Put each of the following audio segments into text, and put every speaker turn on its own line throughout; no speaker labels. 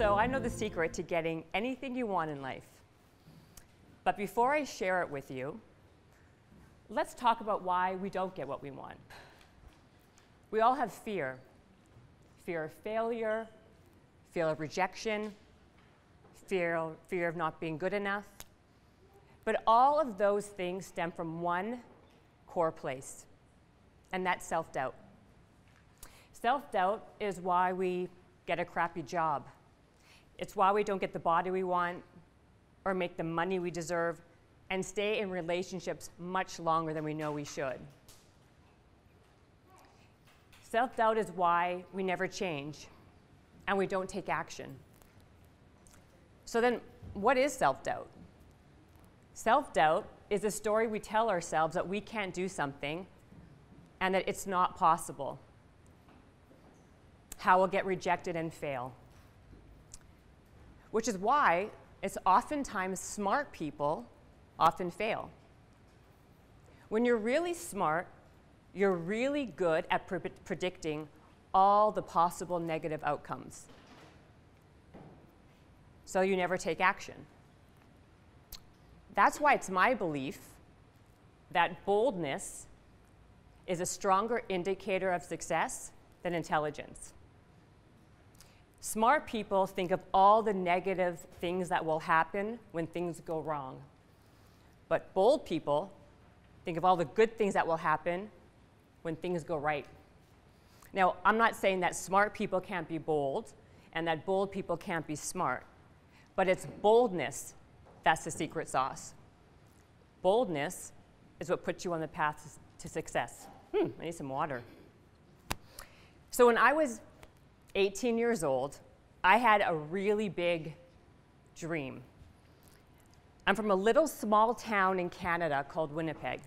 So I know the secret to getting anything you want in life. But before I share it with you, let's talk about why we don't get what we want. We all have fear fear of failure, fear of rejection, fear, fear of not being good enough. But all of those things stem from one core place, and that's self doubt. Self doubt is why we get a crappy job. It's why we don't get the body we want or make the money we deserve and stay in relationships much longer than we know we should. Self doubt is why we never change and we don't take action. So, then what is self doubt? Self doubt is a story we tell ourselves that we can't do something and that it's not possible. How we'll get rejected and fail. Which is why it's oftentimes smart people often fail. When you're really smart, you're really good at pre predicting all the possible negative outcomes. So you never take action. That's why it's my belief that boldness is a stronger indicator of success than intelligence. Smart people think of all the negative things that will happen when things go wrong. But bold people think of all the good things that will happen when things go right. Now, I'm not saying that smart people can't be bold and that bold people can't be smart, but it's boldness that's the secret sauce. Boldness is what puts you on the path to success. Hmm, I need some water. So, when I was 18 years old, I had a really big dream. I'm from a little small town in Canada called Winnipeg.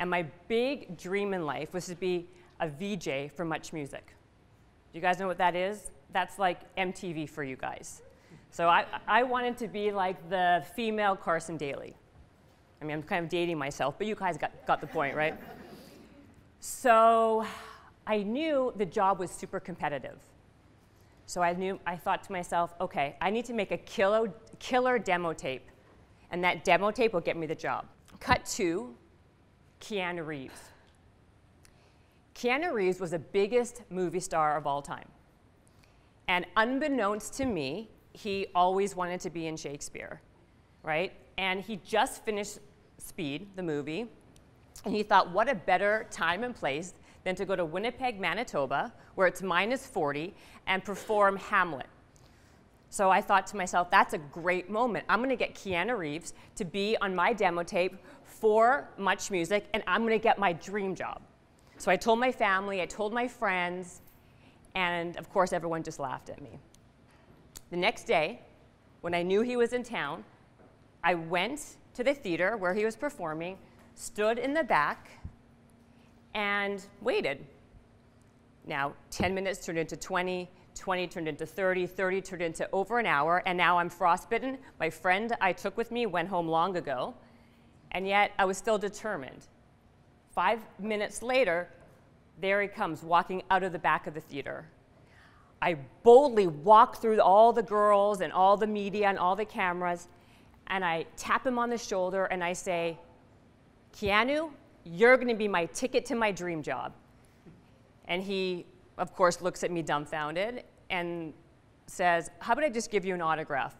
And my big dream in life was to be a VJ for Much Music. Do you guys know what that is? That's like MTV for you guys. So I, I wanted to be like the female Carson Daly. I mean, I'm kind of dating myself, but you guys got, got the point, right? So I knew the job was super competitive. So I knew, I thought to myself, okay, I need to make a killer, killer demo tape, and that demo tape will get me the job. Cut to Keanu Reeves. Keanu Reeves was the biggest movie star of all time. And unbeknownst to me, he always wanted to be in Shakespeare, right? And he just finished Speed, the movie, and he thought, what a better time and place than to go to Winnipeg, Manitoba, where it's minus 40, and perform Hamlet. So I thought to myself, that's a great moment. I'm going to get Keanu Reeves to be on my demo tape for Much Music, and I'm going to get my dream job. So I told my family, I told my friends, and of course, everyone just laughed at me. The next day, when I knew he was in town, I went to the theater where he was performing, stood in the back, and waited. Now, 10 minutes turned into 20, 20 turned into 30, 30 turned into over an hour, and now I'm frostbitten. My friend I took with me went home long ago, and yet I was still determined. Five minutes later, there he comes, walking out of the back of the theater. I boldly walk through all the girls and all the media and all the cameras, and I tap him on the shoulder and I say, Keanu, you're going to be my ticket to my dream job. And he of course, looks at me dumbfounded and says, How about I just give you an autograph?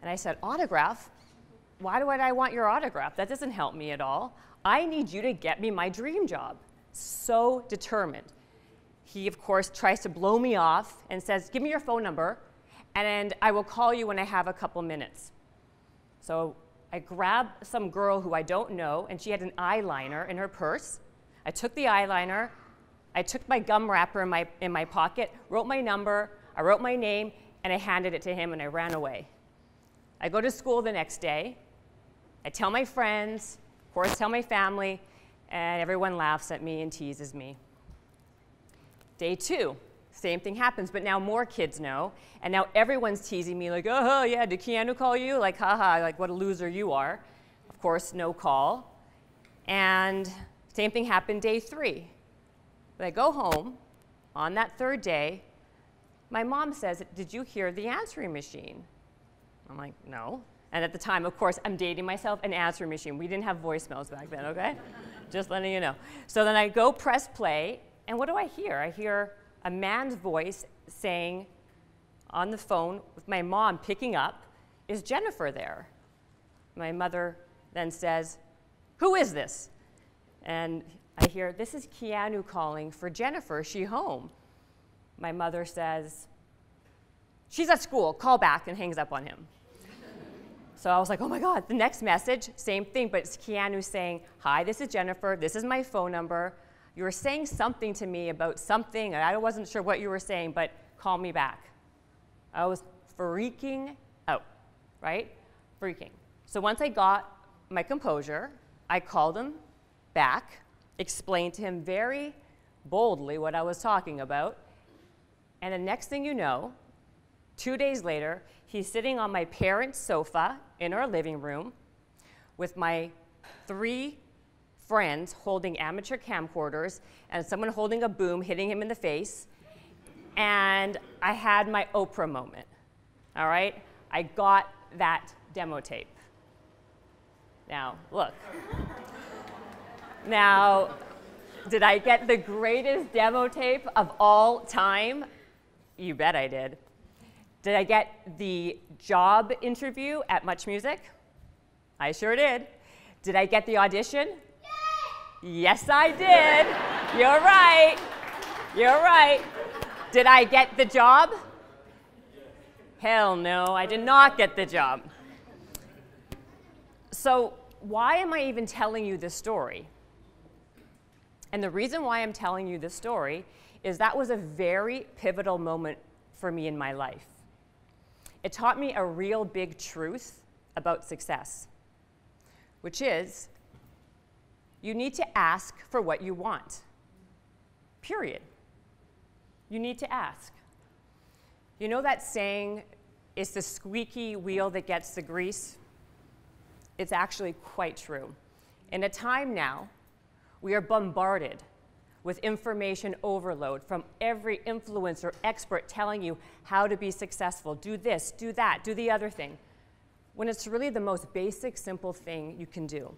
And I said, Autograph? Why would I want your autograph? That doesn't help me at all. I need you to get me my dream job. So determined. He, of course, tries to blow me off and says, Give me your phone number, and I will call you when I have a couple minutes. So I grab some girl who I don't know, and she had an eyeliner in her purse. I took the eyeliner, I took my gum wrapper in my, in my pocket, wrote my number, I wrote my name, and I handed it to him and I ran away. I go to school the next day. I tell my friends, of course, tell my family, and everyone laughs at me and teases me. Day two, same thing happens, but now more kids know, and now everyone's teasing me like, oh, yeah, did Keanu call you? Like, haha, like what a loser you are. Of course, no call. And same thing happened day three. But I go home on that third day, My mom says, Did you hear the answering machine? I'm like, No. And at the time, of course, I'm dating myself, an answering machine. We didn't have voicemails back then, okay? Just letting you know. So then I go press play, and what do I hear? I hear a man's voice saying on the phone with my mom picking up, Is Jennifer there? My mother then says, Who is this? And I hear, This is Keanu calling for Jennifer. Is she home? My mother says, She's at school. Call back and hangs up on him. So I was like, oh my God, the next message, same thing, but it's Keanu saying, Hi, this is Jennifer, this is my phone number. You were saying something to me about something, and I wasn't sure what you were saying, but call me back. I was freaking out, right? Freaking. So once I got my composure, I called him back, explained to him very boldly what I was talking about, and the next thing you know, two days later, he's sitting on my parents' sofa in our living room with my three friends holding amateur camcorders and someone holding a boom hitting him in the face. And I had my Oprah moment. All right? I got that demo tape. Now, look. now, did I get the greatest demo tape of all time? You bet I did. Did I get the job interview at Much Music? I sure did. Did I get the audition? Yes, I did. You're right. You're right. Did I get the job? Hell no, I did not get the job. So, why am I even telling you this story? And the reason why I'm telling you this story is that was a very pivotal moment for me in my life. It taught me a real big truth about success, which is you need to ask for what you want. Period. You need to ask. You know that saying, it's the squeaky wheel that gets the grease? It's actually quite true. In a time now, we are bombarded with information overload from every influencer expert telling you how to be successful. Do this, do that, do the other thing. When it's really the most basic, simple thing you can do.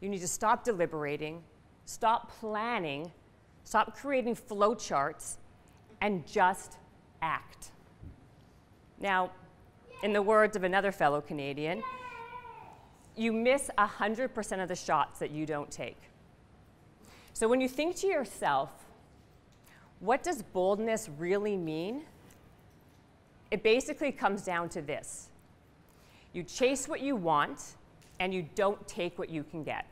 You need to stop deliberating, stop planning, stop creating flowcharts, and just act. Now, in the words of another fellow Canadian, you miss 100% of the shots that you don't take. So when you think to yourself, what does boldness really mean? It basically comes down to this you chase what you want, and you don't take what you can get.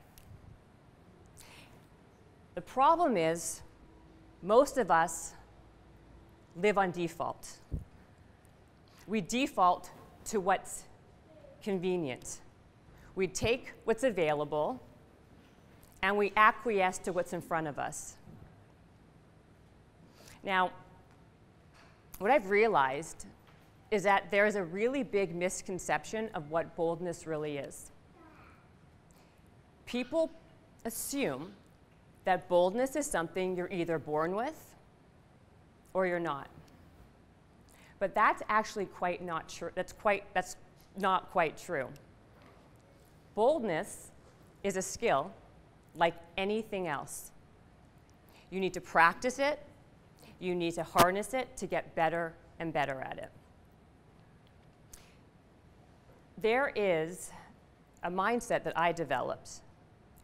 The problem is, most of us live on default. We default to what's convenient. We take what's available and we acquiesce to what's in front of us. Now, what I've realized is that there is a really big misconception of what boldness really is. People assume that boldness is something you're either born with or you're not. But that's actually quite not true. That's quite that's not quite true. Boldness is a skill like anything else. You need to practice it, you need to harness it to get better and better at it. There is a mindset that I developed,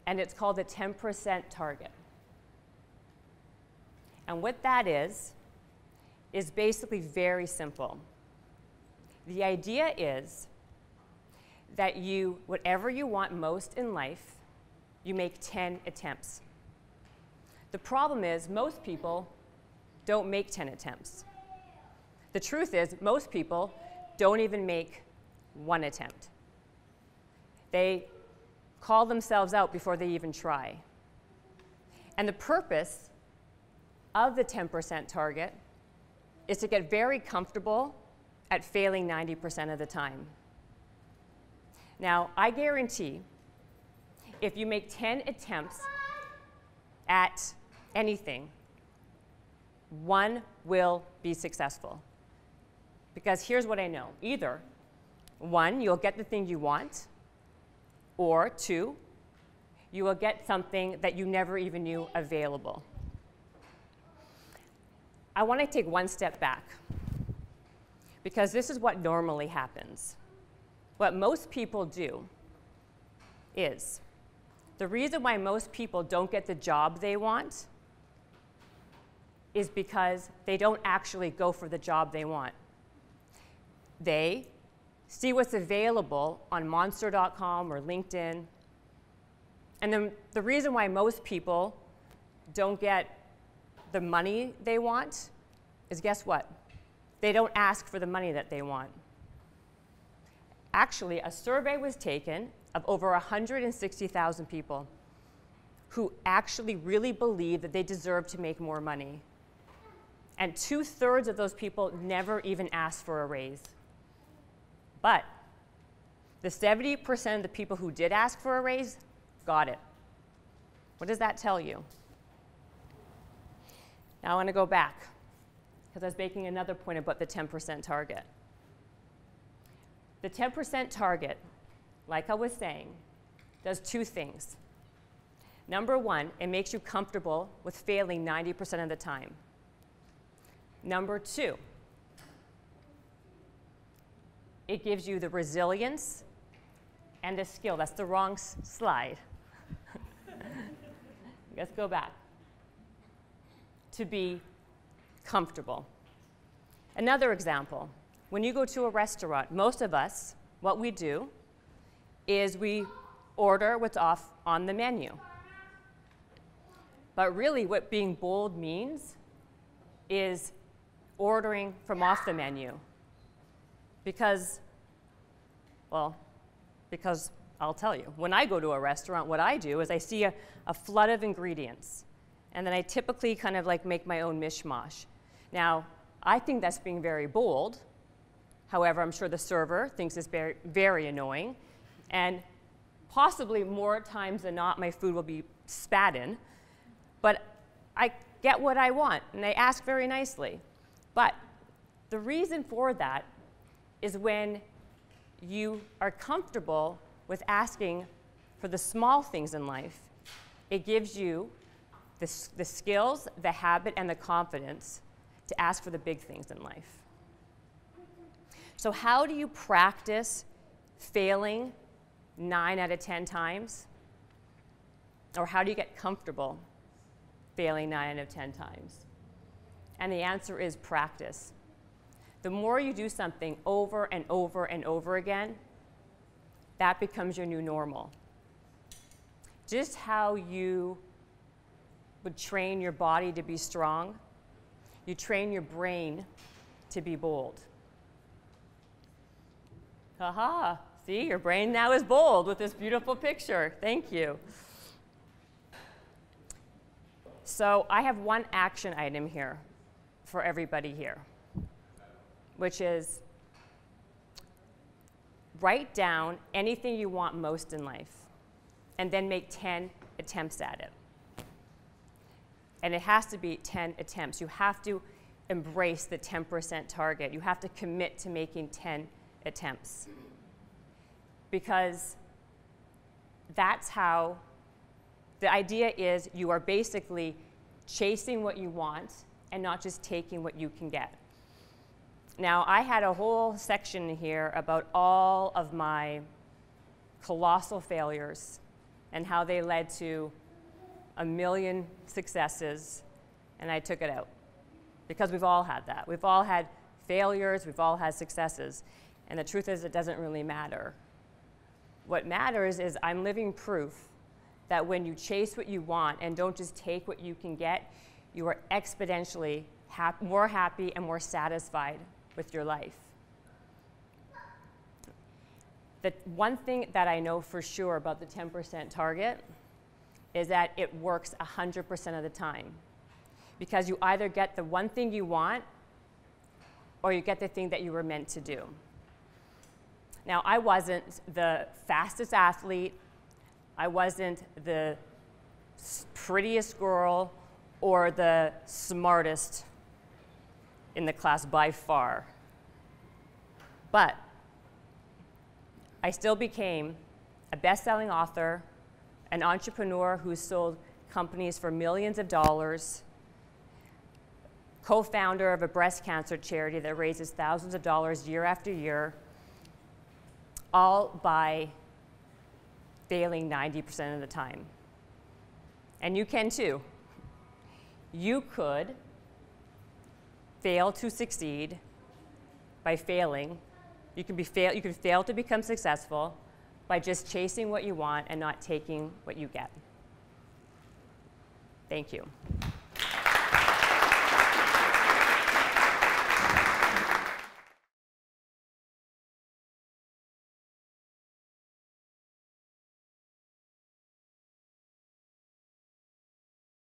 and it's called the 10% target. And what that is, is basically very simple. The idea is that you, whatever you want most in life, you make 10 attempts. The problem is, most people don't make 10 attempts. The truth is, most people don't even make one attempt. They call themselves out before they even try. And the purpose of the 10% target is to get very comfortable at failing 90% of the time. Now, I guarantee if you make 10 attempts at anything, one will be successful. Because here's what I know either one, you'll get the thing you want, or two, you will get something that you never even knew available. I want to take one step back because this is what normally happens. What most people do is the reason why most people don't get the job they want is because they don't actually go for the job they want. They see what's available on monster.com or LinkedIn. And then the reason why most people don't get the money they want is guess what? They don't ask for the money that they want. Actually, a survey was taken of over 160,000 people who actually really believe that they deserve to make more money. And two thirds of those people never even asked for a raise. But the 70% of the people who did ask for a raise got it. What does that tell you? Now I want to go back because I was making another point about the 10% target. The 10% target, like I was saying, does two things. Number one, it makes you comfortable with failing 90% of the time. Number two, it gives you the resilience and the skill. That's the wrong slide. Let's go back. To be comfortable. Another example when you go to a restaurant, most of us, what we do is we order what's off on the menu. But really, what being bold means is ordering from off the menu. Because, well, because I'll tell you, when I go to a restaurant, what I do is I see a, a flood of ingredients, and then I typically kind of like make my own mishmash. Now, I think that's being very bold. However, I'm sure the server thinks it's very, very annoying. And possibly more times than not, my food will be spat in. But I get what I want, and I ask very nicely. But the reason for that is when you are comfortable with asking for the small things in life, it gives you the, the skills, the habit, and the confidence to ask for the big things in life. So, how do you practice failing nine out of 10 times? Or how do you get comfortable failing nine out of 10 times? And the answer is practice. The more you do something over and over and over again, that becomes your new normal. Just how you would train your body to be strong, you train your brain to be bold. Haha, see, your brain now is bold with this beautiful picture. Thank you. So I have one action item here for everybody here, which is write down anything you want most in life and then make 10 attempts at it and it has to be 10 attempts. You have to embrace the 10% target. You have to commit to making 10 attempts. Because that's how the idea is you are basically chasing what you want and not just taking what you can get. Now, I had a whole section here about all of my colossal failures and how they led to a million successes, and I took it out. Because we've all had that. We've all had failures, we've all had successes. And the truth is, it doesn't really matter. What matters is I'm living proof that when you chase what you want and don't just take what you can get, you are exponentially hap- more happy and more satisfied with your life. The one thing that I know for sure about the 10% target is that it works 100% of the time. Because you either get the one thing you want or you get the thing that you were meant to do. Now, I wasn't the fastest athlete, I wasn't the prettiest girl or the smartest in the class by far. But I still became a best selling author, an entrepreneur who sold companies for millions of dollars, co founder of a breast cancer charity that raises thousands of dollars year after year, all by failing 90% of the time. And you can too. You could fail to succeed by failing. You can, be fail, you can fail to become successful by just chasing what you want and not taking what you get. Thank you.